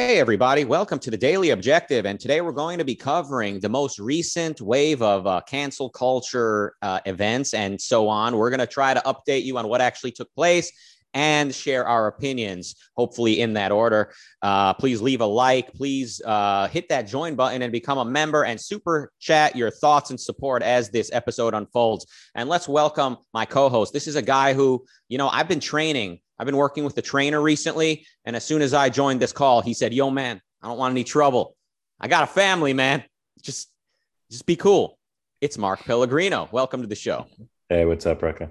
Hey, everybody, welcome to the Daily Objective. And today we're going to be covering the most recent wave of uh, cancel culture uh, events and so on. We're going to try to update you on what actually took place and share our opinions, hopefully in that order. Uh, please leave a like. Please uh, hit that join button and become a member and super chat your thoughts and support as this episode unfolds. And let's welcome my co host. This is a guy who, you know, I've been training I've been working with the trainer recently. And as soon as I joined this call, he said, Yo, man, I don't want any trouble. I got a family, man. Just, just be cool. It's Mark Pellegrino. Welcome to the show. Hey, what's up, Rucka?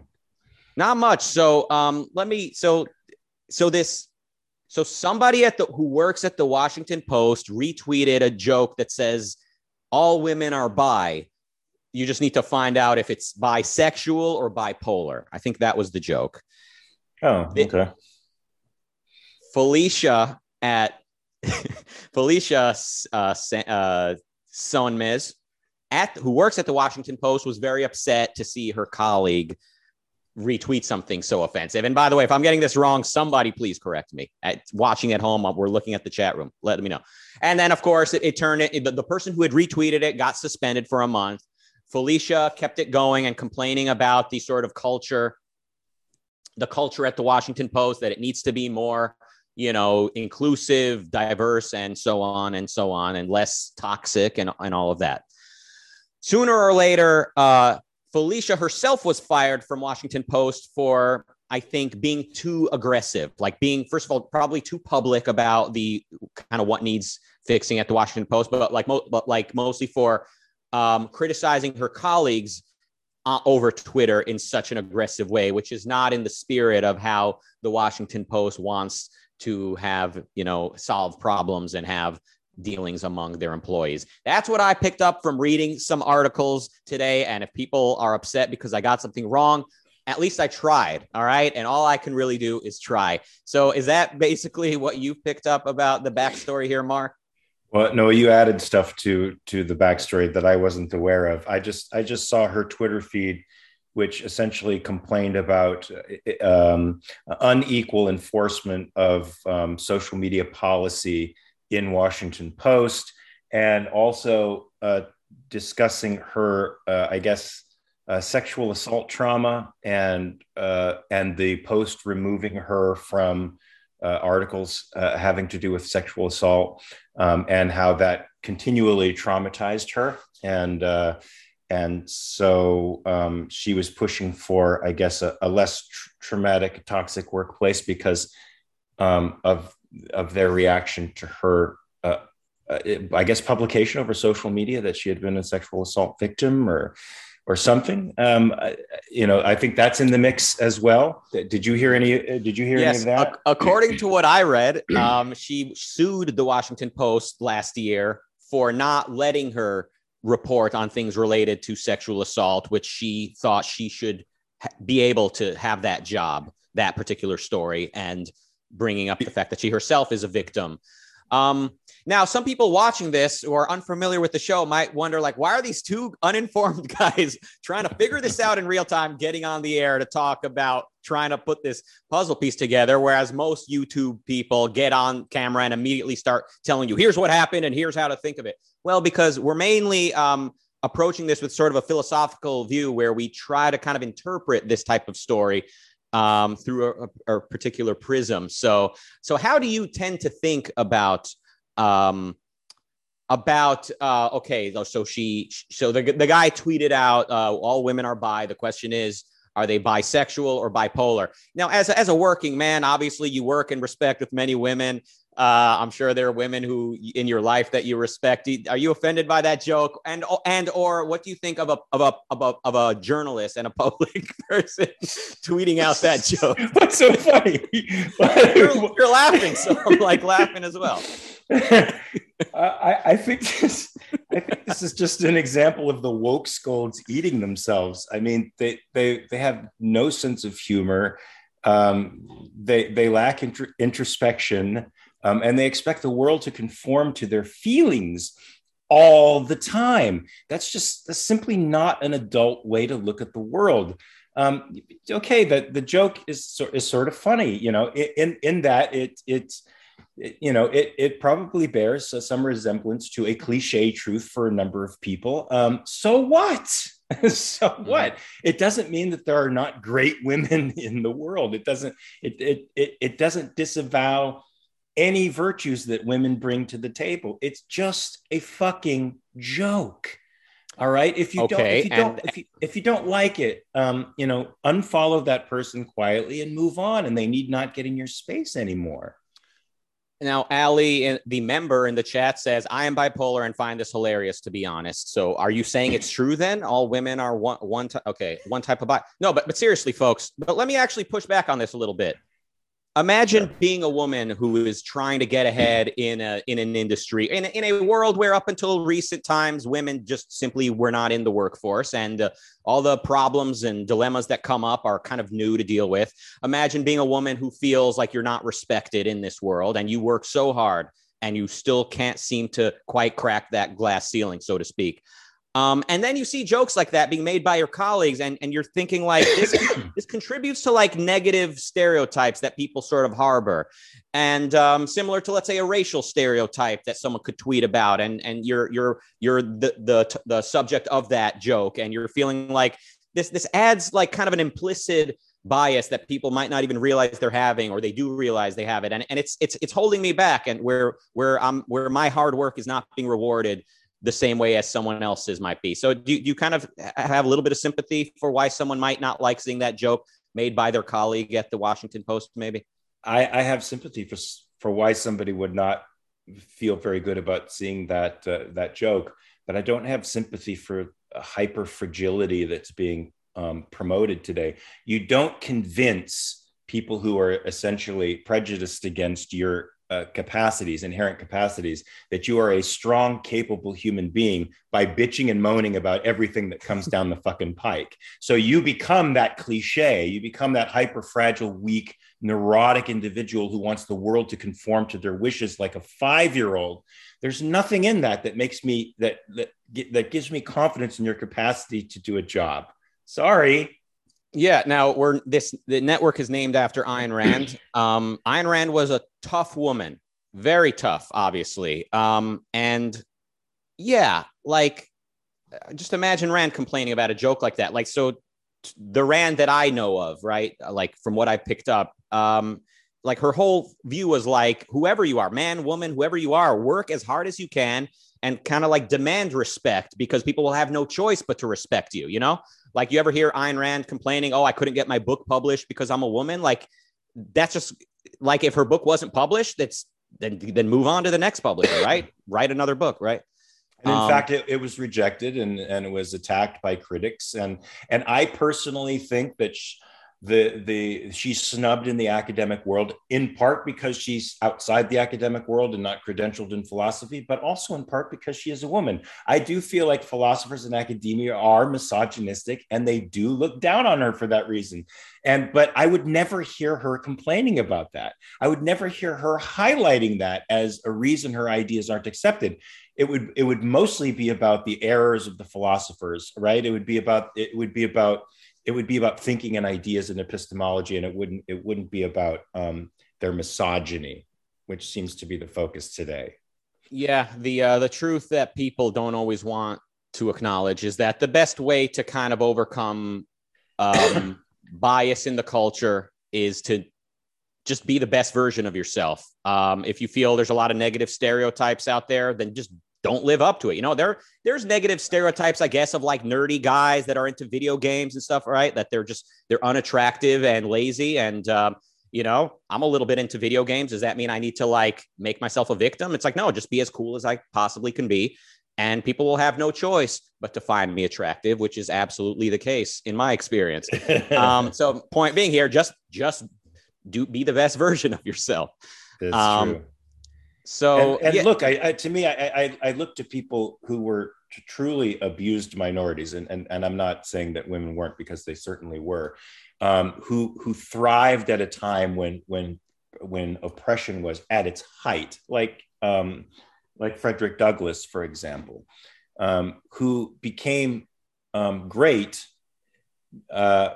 Not much. So, um, let me, so, so this, so somebody at the, who works at the Washington Post retweeted a joke that says, all women are bi. You just need to find out if it's bisexual or bipolar. I think that was the joke. Oh, okay. Felicia at Felicia uh, uh, Sonmez at who works at the Washington Post was very upset to see her colleague retweet something so offensive. And by the way, if I'm getting this wrong, somebody please correct me. At watching at home, we're looking at the chat room. Let me know. And then, of course, it, it turned it. The, the person who had retweeted it got suspended for a month. Felicia kept it going and complaining about the sort of culture the culture at the Washington Post that it needs to be more, you know, inclusive, diverse, and so on and so on, and less toxic and, and all of that. Sooner or later, uh, Felicia herself was fired from Washington Post for, I think, being too aggressive, like being, first of all, probably too public about the kind of what needs fixing at the Washington Post, but like, mo- but like mostly for um, criticizing her colleagues uh, over Twitter in such an aggressive way, which is not in the spirit of how the Washington Post wants to have, you know, solve problems and have dealings among their employees. That's what I picked up from reading some articles today. And if people are upset because I got something wrong, at least I tried. All right. And all I can really do is try. So is that basically what you've picked up about the backstory here, Mark? Well, no, you added stuff to to the backstory that I wasn't aware of. I just I just saw her Twitter feed, which essentially complained about um, unequal enforcement of um, social media policy in Washington Post, and also uh, discussing her, uh, I guess, uh, sexual assault trauma and uh, and the Post removing her from uh, articles uh, having to do with sexual assault um, and how that continually traumatized her. And uh, and so um, she was pushing for i guess a, a less tr- traumatic toxic workplace because um, of of their reaction to her uh, uh, i guess publication over social media that she had been a sexual assault victim or or something. Um, you know, I think that's in the mix as well. Did you hear any? Did you hear yes, any of that? according to what I read, um, she sued the Washington Post last year for not letting her report on things related to sexual assault, which she thought she should ha- be able to have that job, that particular story, and bringing up the fact that she herself is a victim. Um, now, some people watching this who are unfamiliar with the show might wonder, like, why are these two uninformed guys trying to figure this out in real time, getting on the air to talk about trying to put this puzzle piece together? Whereas most YouTube people get on camera and immediately start telling you, here's what happened and here's how to think of it. Well, because we're mainly um, approaching this with sort of a philosophical view where we try to kind of interpret this type of story um, through a, a, particular prism. So, so how do you tend to think about um, about uh, okay? So she, so the the guy tweeted out, uh, "All women are bi." The question is, are they bisexual or bipolar? Now, as a, as a working man, obviously you work and respect with many women. Uh, I'm sure there are women who in your life that you respect. Are you offended by that joke? And and or what do you think of a of a of a, of a journalist and a public person tweeting out that joke? What's so funny? you're, you're, laughing, so I'm like laughing as well. I, I think this I think this is just an example of the woke scolds eating themselves. I mean, they they they have no sense of humor. Um, they they lack introspection um, and they expect the world to conform to their feelings all the time. That's just that's simply not an adult way to look at the world. Um, okay, the, the joke is is sort of funny, you know, in in that it it's it, you know, it, it probably bears some resemblance to a cliche truth for a number of people. Um, so what? so mm-hmm. what? It doesn't mean that there are not great women in the world. It doesn't, it, it, it, it doesn't disavow any virtues that women bring to the table. It's just a fucking joke. All right. If you okay, don't, if you and, don't, if you, if you don't like it, um, you know, unfollow that person quietly and move on, and they need not get in your space anymore. Now, Ali, the member in the chat says, I am bipolar and find this hilarious, to be honest. So are you saying it's true then? All women are one, one type, okay, one type of bi. No, but, but seriously, folks, but let me actually push back on this a little bit. Imagine being a woman who is trying to get ahead in a in an industry in, in a world where up until recent times women just simply were not in the workforce and uh, all the problems and dilemmas that come up are kind of new to deal with. Imagine being a woman who feels like you're not respected in this world and you work so hard and you still can't seem to quite crack that glass ceiling, so to speak. Um, and then you see jokes like that being made by your colleagues, and, and you're thinking like this, this contributes to like negative stereotypes that people sort of harbor, and um, similar to let's say a racial stereotype that someone could tweet about, and and you're you're you're the the the subject of that joke, and you're feeling like this this adds like kind of an implicit bias that people might not even realize they're having or they do realize they have it. And, and it's it's it's holding me back and where where i'm where my hard work is not being rewarded the same way as someone else's might be. So do, do you kind of have a little bit of sympathy for why someone might not like seeing that joke made by their colleague at the Washington Post, maybe? I, I have sympathy for for why somebody would not feel very good about seeing that uh, that joke, but I don't have sympathy for hyper fragility that's being um, promoted today. You don't convince people who are essentially prejudiced against your uh, capacities, inherent capacities, that you are a strong, capable human being by bitching and moaning about everything that comes down the fucking pike. So you become that cliche, you become that hyper fragile, weak, neurotic individual who wants the world to conform to their wishes like a five year old. There's nothing in that that makes me that that that gives me confidence in your capacity to do a job. Sorry. Yeah. Now we're this the network is named after Ayn Rand. Um, Ayn Rand was a tough woman, very tough, obviously. Um, and yeah, like just imagine Rand complaining about a joke like that. Like so, the Rand that I know of, right? Like from what I picked up, um, like her whole view was like, whoever you are, man, woman, whoever you are, work as hard as you can and kind of like demand respect because people will have no choice but to respect you, you know? Like you ever hear Ayn Rand complaining, "Oh, I couldn't get my book published because I'm a woman." Like that's just like if her book wasn't published, that's then then move on to the next publisher, right? Write another book, right? And in um, fact, it, it was rejected and, and it was attacked by critics. And and I personally think that the the she's snubbed in the academic world in part because she's outside the academic world and not credentialed in philosophy but also in part because she is a woman. I do feel like philosophers in academia are misogynistic and they do look down on her for that reason. And but i would never hear her complaining about that. I would never hear her highlighting that as a reason her ideas aren't accepted. It would it would mostly be about the errors of the philosophers right? It would be about it would be about it would be about thinking and ideas and epistemology, and it wouldn't it wouldn't be about um, their misogyny, which seems to be the focus today. Yeah, the uh, the truth that people don't always want to acknowledge is that the best way to kind of overcome um, bias in the culture is to just be the best version of yourself. Um, if you feel there's a lot of negative stereotypes out there, then just don't live up to it. You know, there there's negative stereotypes, I guess, of like nerdy guys that are into video games and stuff, right? That they're just they're unattractive and lazy. And um, you know, I'm a little bit into video games. Does that mean I need to like make myself a victim? It's like no, just be as cool as I possibly can be, and people will have no choice but to find me attractive, which is absolutely the case in my experience. um, so, point being here, just just do be the best version of yourself. That's um, true so and, and yeah. look, I, I, to me, I, I, I look to people who were truly abused minorities, and, and and I'm not saying that women weren't because they certainly were, um, who who thrived at a time when when when oppression was at its height, like um, like Frederick Douglass, for example, um, who became um, great uh,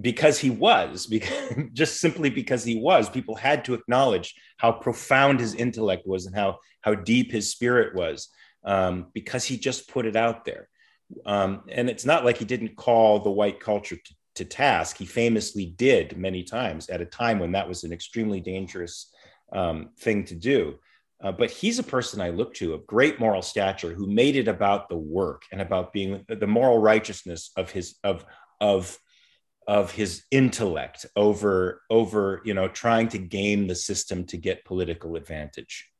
because he was because just simply because he was people had to acknowledge how profound his intellect was and how how deep his spirit was um, because he just put it out there. Um, and it's not like he didn't call the white culture to, to, task. He famously did many times at a time when that was an extremely dangerous um, thing to do. Uh, but he's a person I look to of great moral stature who made it about the work and about being the moral righteousness of his of of of his intellect over over you know trying to game the system to get political advantage.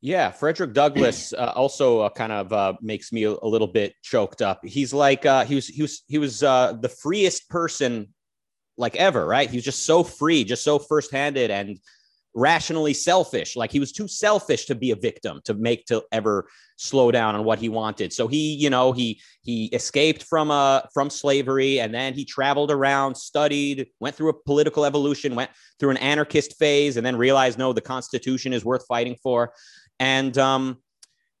Yeah frederick douglass uh, also uh, kind of uh, makes me a, a, little bit choked up. He's like uh, he was he was he was uh, the freest person like ever right? He was just so free just so first-handed and rationally selfish. Like he was too selfish to be a victim to make to ever slow down on what he wanted. So he, you know, he he escaped from uh from slavery and then he traveled around, studied, went through a political evolution, went through an anarchist phase, and then realized no, the Constitution is worth fighting for, and um,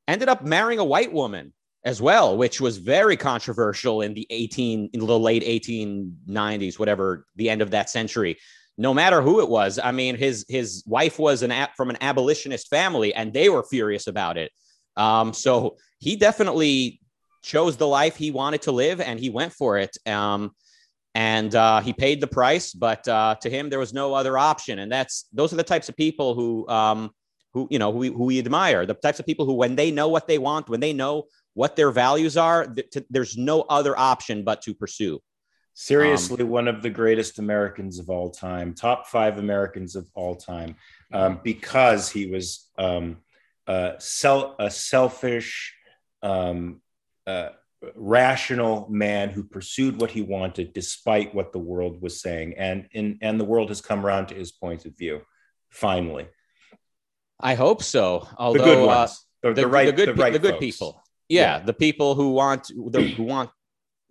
ended up marrying a white woman as well, which was very controversial in the 18 in the late 1890s, whatever the end of that century no matter who it was. I mean, his his wife was an app from an abolitionist family, and they were furious about it. Um, so he definitely chose the life he wanted to live, and he went for it. Um, and uh, he paid the price, but uh, to him there was no other option. And that's those are the types of people who um, who you know who we, who we admire. The types of people who, when they know what they want, when they know what their values are, th- there's no other option but to pursue. Seriously, um, one of the greatest Americans of all time, top five Americans of all time, um, because he was um, a, sel- a selfish, um, uh, rational man who pursued what he wanted despite what the world was saying, and in, and the world has come around to his point of view. Finally, I hope so. Although the good uh, ones, uh, the, the, the, right, the good, the, right the good people. Yeah, yeah, the people who want the, who want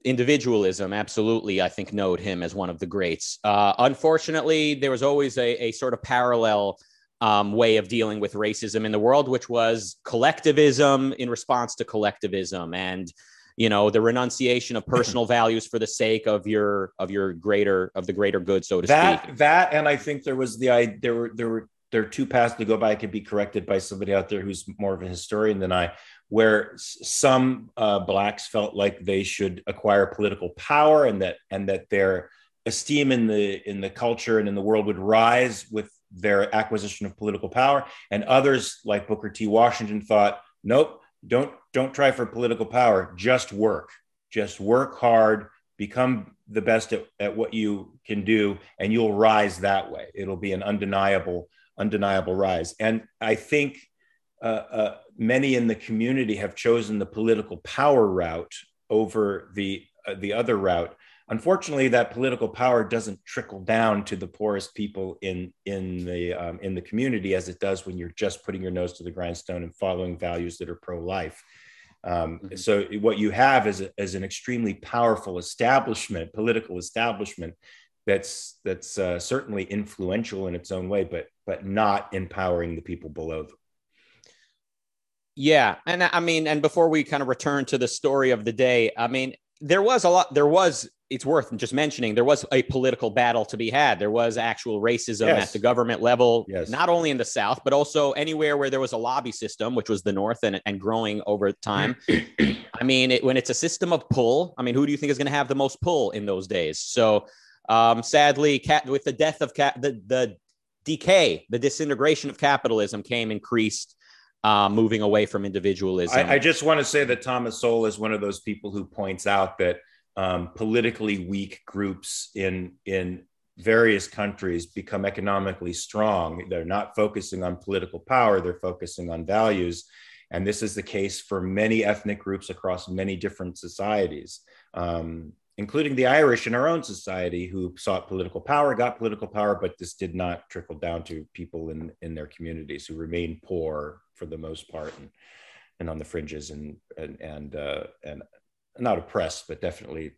individualism absolutely i think note him as one of the greats. Uh, unfortunately there was always a, a sort of parallel um, way of dealing with racism in the world which was collectivism in response to collectivism. And you know the renunciation of personal values for the sake of your of your greater of the greater good so to that, speak. that and i think there was the i there were there were there are two paths to go by. I could be corrected by somebody out there who's more of a historian than I where some uh, blacks felt like they should acquire political power and that and that their esteem in the in the culture and in the world would rise with their acquisition of political power. And others like booker t. Washington thought nope don't don't try for political power. Just work. Just work hard. Become the best at, at what you can do and you'll rise that way. It'll be an undeniable undeniable rise. And i think uh, uh, many in the community have chosen the political power route over the uh, the other route. Unfortunately, that political power doesn't trickle down to the poorest people in in the um, in the community as it does when you're just putting your nose to the grindstone and following values that are pro-life. Um, mm-hmm. So what you have is, a, is an extremely powerful establishment, political establishment that's that's uh, certainly influential in its own way, but but not empowering the people below them. Yeah, and I mean, and before we kind of return to the story of the day, I mean, there was a lot. There was. It's worth just mentioning. There was a political battle to be had. There was actual racism yes. at the government level, yes. not only in the South, but also anywhere where there was a lobby system, which was the North, and, and growing over time. I mean, it, when it's a system of pull, I mean, who do you think is going to have the most pull in those days? So, um, sadly, cat, with the death of cat, the the decay, the disintegration of capitalism came increased uh, moving away from individualism. I, I, just want to say that Thomas Sowell is one of those people who points out that um, politically weak groups in in various countries become economically strong. They're not focusing on political power; they're focusing on values, and this is the case for many ethnic groups across many different societies. Um, including the Irish in our own society who sought political power, got political power, but this did not trickle down to people in, in their communities who remained poor for the most part and, and on the fringes and, and, and, uh, and not oppressed, but definitely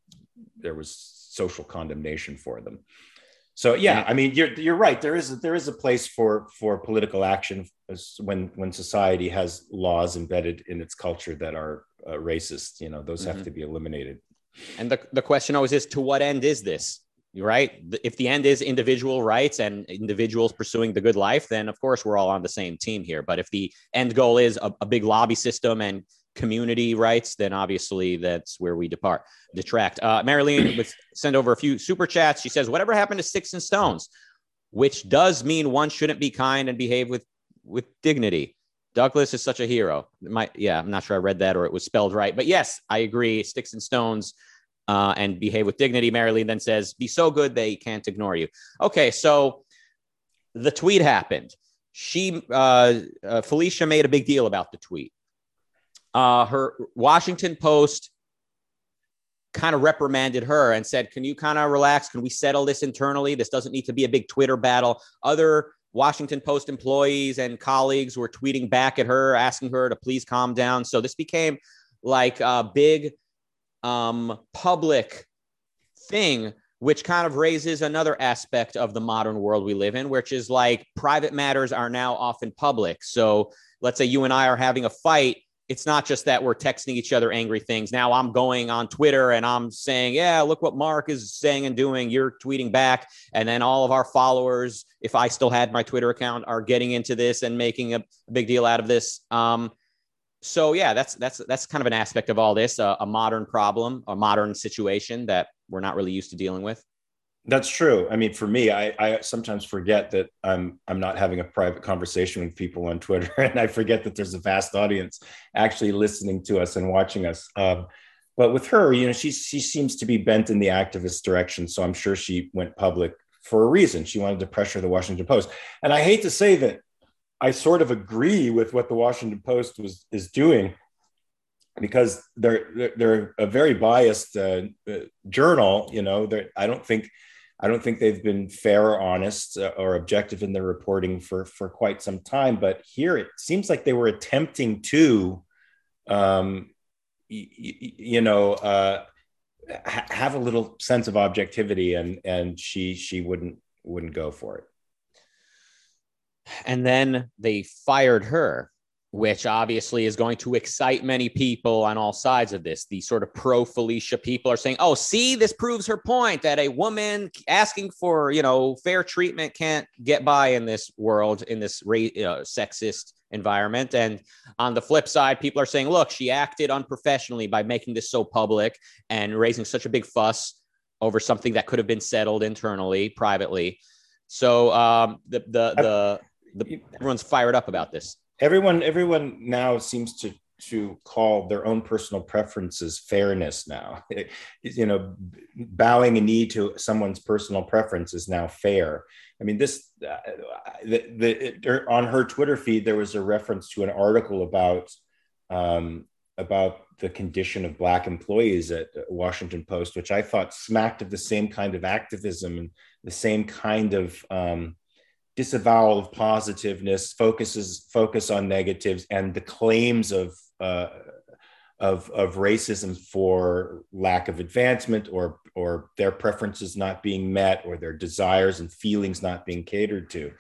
there was social condemnation for them. So yeah, I mean, you're you're right. There is a, there is a place for for political action when when society has laws embedded in its culture that are uh, racist. You know, those mm-hmm. have to be eliminated. And the, the question always is to what end is this? right? If the end is individual rights and individuals pursuing the good life, then of course we're all on the same team here. But if the end goal is a, a big lobby system and community rights, then obviously that's where we depart, detract. Uh, Marilyn would send over a few super chats. She says, "Whatever happened to sticks and stones?" Which does mean one shouldn't be kind and behave with with dignity. Douglas is such a hero. My, yeah, I'm not sure I read that or it was spelled right, but yes, I agree. Sticks and stones uh, and behave with dignity. Marilyn then says, "Be so good they can't ignore you." Okay, so the tweet happened. She uh, uh, Felicia made a big deal about the tweet. Uh, her Washington Post kind of reprimanded her and said, "Can you kind of relax? Can we settle this internally? This doesn't need to be a big Twitter battle." Other Washington Post employees and colleagues were tweeting back at her, asking her to please calm down. So this became like a big um, public thing, which kind of raises another aspect of the modern world we live in, which is like private matters are now often public. So let's say you and I are having a fight. It's not just that we're texting each other angry things. Now I'm going on Twitter and I'm saying, yeah, look what Mark is saying and doing. You're tweeting back. And then all of our followers, if I still had my Twitter account, are getting into this and making a big deal out of this. Um, so yeah, that's that's that's kind of an aspect of all this, a modern problem, a modern situation that we're not really used to dealing with. That's true. I mean, for me, I, I sometimes forget that I'm I'm not having a private conversation with people on Twitter, and I forget that there's a vast audience actually listening to us and watching us. Um, but with her, you know, she she seems to be bent in the activist direction, so I'm sure she went public for a reason. She wanted to pressure the Washington Post, and I hate to say that I sort of agree with what the Washington Post was is doing because they're they're a very biased uh, uh, journal. You know, I don't think I don't think they've been fair, or honest, uh, or objective in their reporting for for quite some time. But here, it seems like they were attempting to, um, y- y- you know, uh, ha- have a little sense of objectivity, and and she she wouldn't wouldn't go for it and then they fired her which obviously is going to excite many people on all sides of this. The sort of pro Felicia people are saying, "Oh, see, this proves her point that a woman asking for, you know, fair treatment can't get by in this world in this ra- uh, sexist environment." And on the flip side, people are saying, "Look, she acted unprofessionally by making this so public and raising such a big fuss over something that could have been settled internally, privately." So um, the the the the, everyone's fired up about this. Everyone, everyone now seems to to call their own personal preferences fairness now. You know, bowing a knee to someone's personal preference is now fair. I mean, this uh, the, the it, on her Twitter feed there was a reference to an article about um, about the condition of black employees at Washington Post, which I thought smacked of the same kind of activism and the same kind of um, disavowal of positiveness, focuses focus on negatives, and the claims of uh, of of racism for lack of advancement or or their preferences not being met or their desires and feelings not being catered to.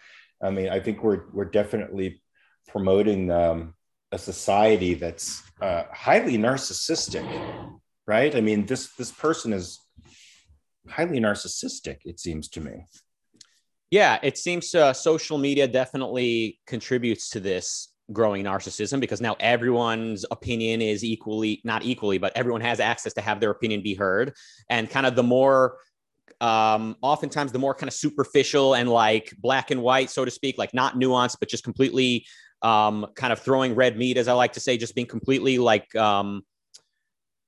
I mean, I think we're we're definitely promoting um, a society that's uh, highly narcissistic, right? I mean, this this person is highly narcissistic. It seems to me. Yeah, it seems uh, social media definitely contributes to this growing narcissism because now everyone's opinion is equally not equally but everyone has access to have their opinion be heard. And kind of the more um oftentimes the more kind of superficial and like black and white so to speak like not nuanced but just completely um kind of throwing red meat as i like to say just being completely like um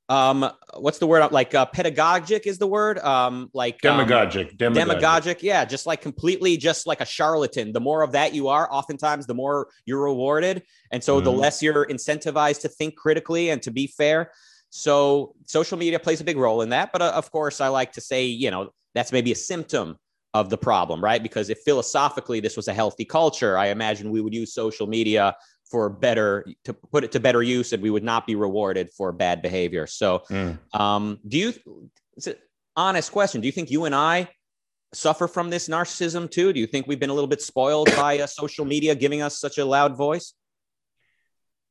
um what's the word? Like uh, pedagogic is the word? Um like demagogic, um, demagogic demagogic. yeah just like completely just like a charlatan. The more of that you are oftentimes the more you're rewarded. And so mm-hmm. the less you're incentivized to think critically and to be fair. So social media plays a big role in that. But uh, of course i like to say you know that's maybe a symptom of the problem right? Because if philosophically this was a healthy culture i imagine we would use social media for better to put it to better use and we would not be rewarded for bad behavior so mm. um, do you it's an honest question do you think you and i suffer from this narcissism too do you think we've been a little bit spoiled by uh, social media giving us such a loud voice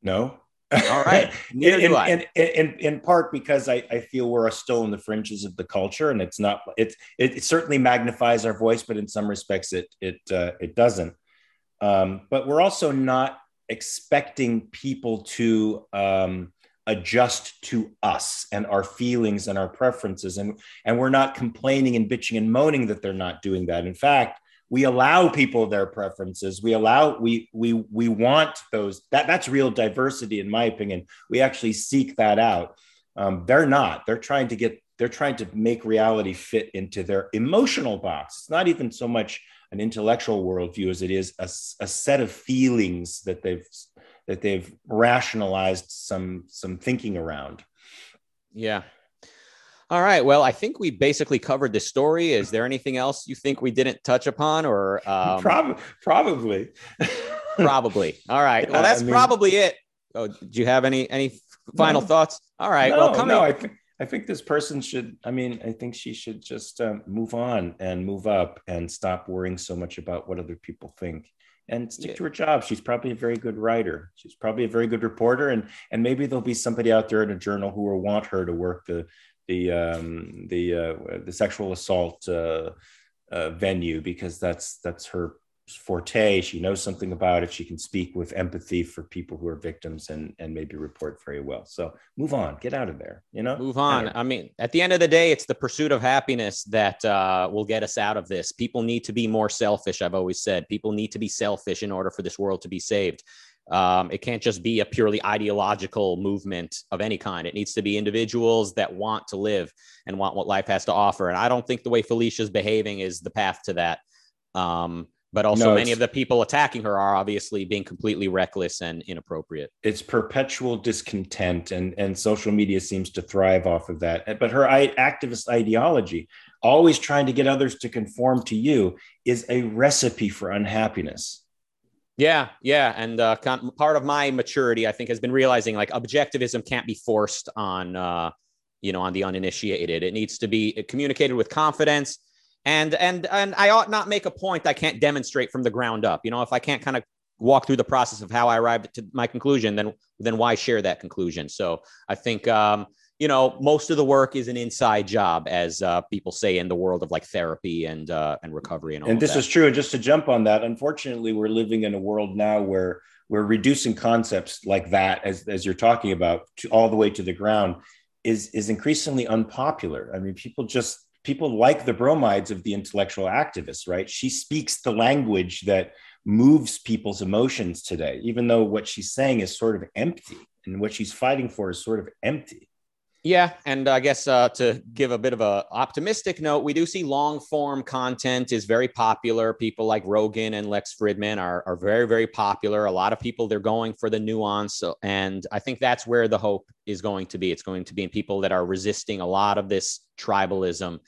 no All right. Neither in, do I. In, in, in, part because I, I feel we're still in the fringes of the culture and it's not, it, it, certainly magnifies our voice, but in some respects it, it, uh, it doesn't. Um, but we're also not expecting people to um, adjust to us and our feelings and our preferences. And, and we're not complaining and bitching and moaning that they're not doing that. In fact, we allow people their preferences. We allow we we we want those that that's real diversity in my opinion. We actually seek that out. Um, they're not. They're trying to get they're trying to make reality fit into their emotional box. It's not even so much an intellectual worldview as it is a, a set of feelings that they've that they've rationalized some some thinking around yeah all right. Well, I think we basically covered the story. Is there anything else you think we didn't touch upon, or um... Prob- probably, probably. All right. Well, that's I mean... probably it. Oh, do you have any any final no. thoughts? All right. No, well, coming. No, I think I think this person should. I mean, I think she should just um, move on and move up and stop worrying so much about what other people think and stick yeah. to her job. She's probably a very good writer. She's probably a very good reporter, and and maybe there'll be somebody out there in a journal who will want her to work the the um, the uh, the sexual assault uh, uh, venue because that's that's her forte. She knows something about it. She can speak with empathy for people who are victims and and maybe report very well. So move on, get out of there. You know, move on. I mean, at the end of the day, it's the pursuit of happiness that uh, will get us out of this. People need to be more selfish. I've always said people need to be selfish in order for this world to be saved. Um, it can't just be a purely ideological movement of any kind. It needs to be individuals that want to live and want what life has to offer. And I don't think the way Felicia's behaving is the path to that. Um, but also, no, many of the people attacking her are obviously being completely reckless and inappropriate. It's perpetual discontent, and, and social media seems to thrive off of that. But her activist ideology, always trying to get others to conform to you, is a recipe for unhappiness yeah, yeah, and uh, part of my maturity, I think, has been realizing like objectivism can't be forced on, uh, you know, on the uninitiated. It needs to be communicated with confidence, and and and I ought not make a point I can't demonstrate from the ground up. You know, if I can't kind of walk through the process of how I arrived to my conclusion, then then why share that conclusion? So I think um, you know, most of the work is an inside job, as uh, people say in the world of like therapy and uh, and recovery and all. And this that. is true. And just to jump on that, unfortunately, we're living in a world now where we're reducing concepts like that, as as you're talking about, to all the way to the ground, is is increasingly unpopular. I mean, people just people like the bromides of the intellectual activists, right? She speaks the language that moves people's emotions today, even though what she's saying is sort of empty, and what she's fighting for is sort of empty. Yeah, and I guess uh, to give a bit of a optimistic note, we do see long form content is very popular. People like Rogan and Lex Fridman are are very very popular. A lot of people they're going for the nuance, and I think that's where the hope is going to be. It's going to be in people that are resisting a lot of this tribalism,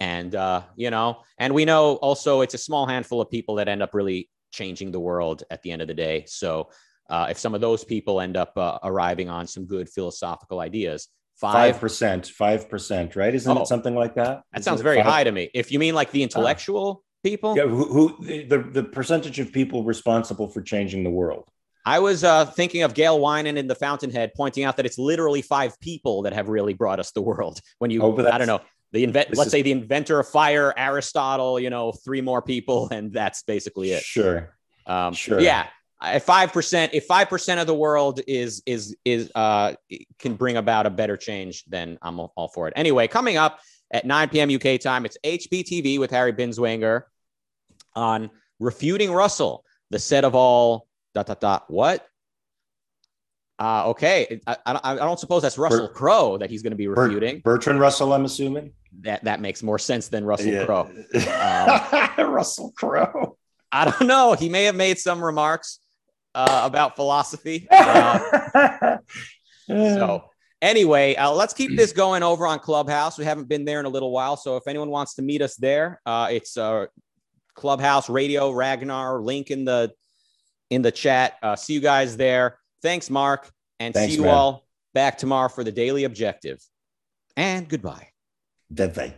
and uh, you know, and we know also it's a small handful of people that end up really changing the world at the end of the day. So. Uh, if some of those people end up uh, arriving on some good philosophical ideas, Five percent, five percent, right? Isn't oh, it something like that? That Isn't sounds very 5? high to me. If you mean like the intellectual people, yeah, who, who the the percentage of people responsible for changing the world? I was uh, thinking of Gail Wynand in The Fountainhead, pointing out that it's literally five people that have really brought us the world. When you, oh, I don't know, the invent, let's is, say the inventor of fire, Aristotle, you know, three more people, and that's basically it. Sure. Um, sure. Yeah if five percent if five percent of the world is is is uh can bring about a better change then i'm all for it. Anyway coming up at 9 p.m uk time it's hbtv with harry binswanger on refuting russell the set of all dot dot dot what? Uh okay i, I, I don't suppose that's russell crowe that he's going to be refuting. Bertrand russell i'm assuming? That that makes more sense than russell yeah. crowe. Um, russell crowe. I don't know. He may have made some remarks uh, about philosophy. Uh, so anyway, uh, let's keep this going over on Clubhouse. We haven't been there in a little while, so if anyone wants to meet us there, uh, it's uh, Clubhouse Radio Ragnar. Link in the in the chat. Uh, see you guys there. Thanks, Mark, and Thanks, see you man. all back tomorrow for the Daily Objective. And goodbye. Goodbye.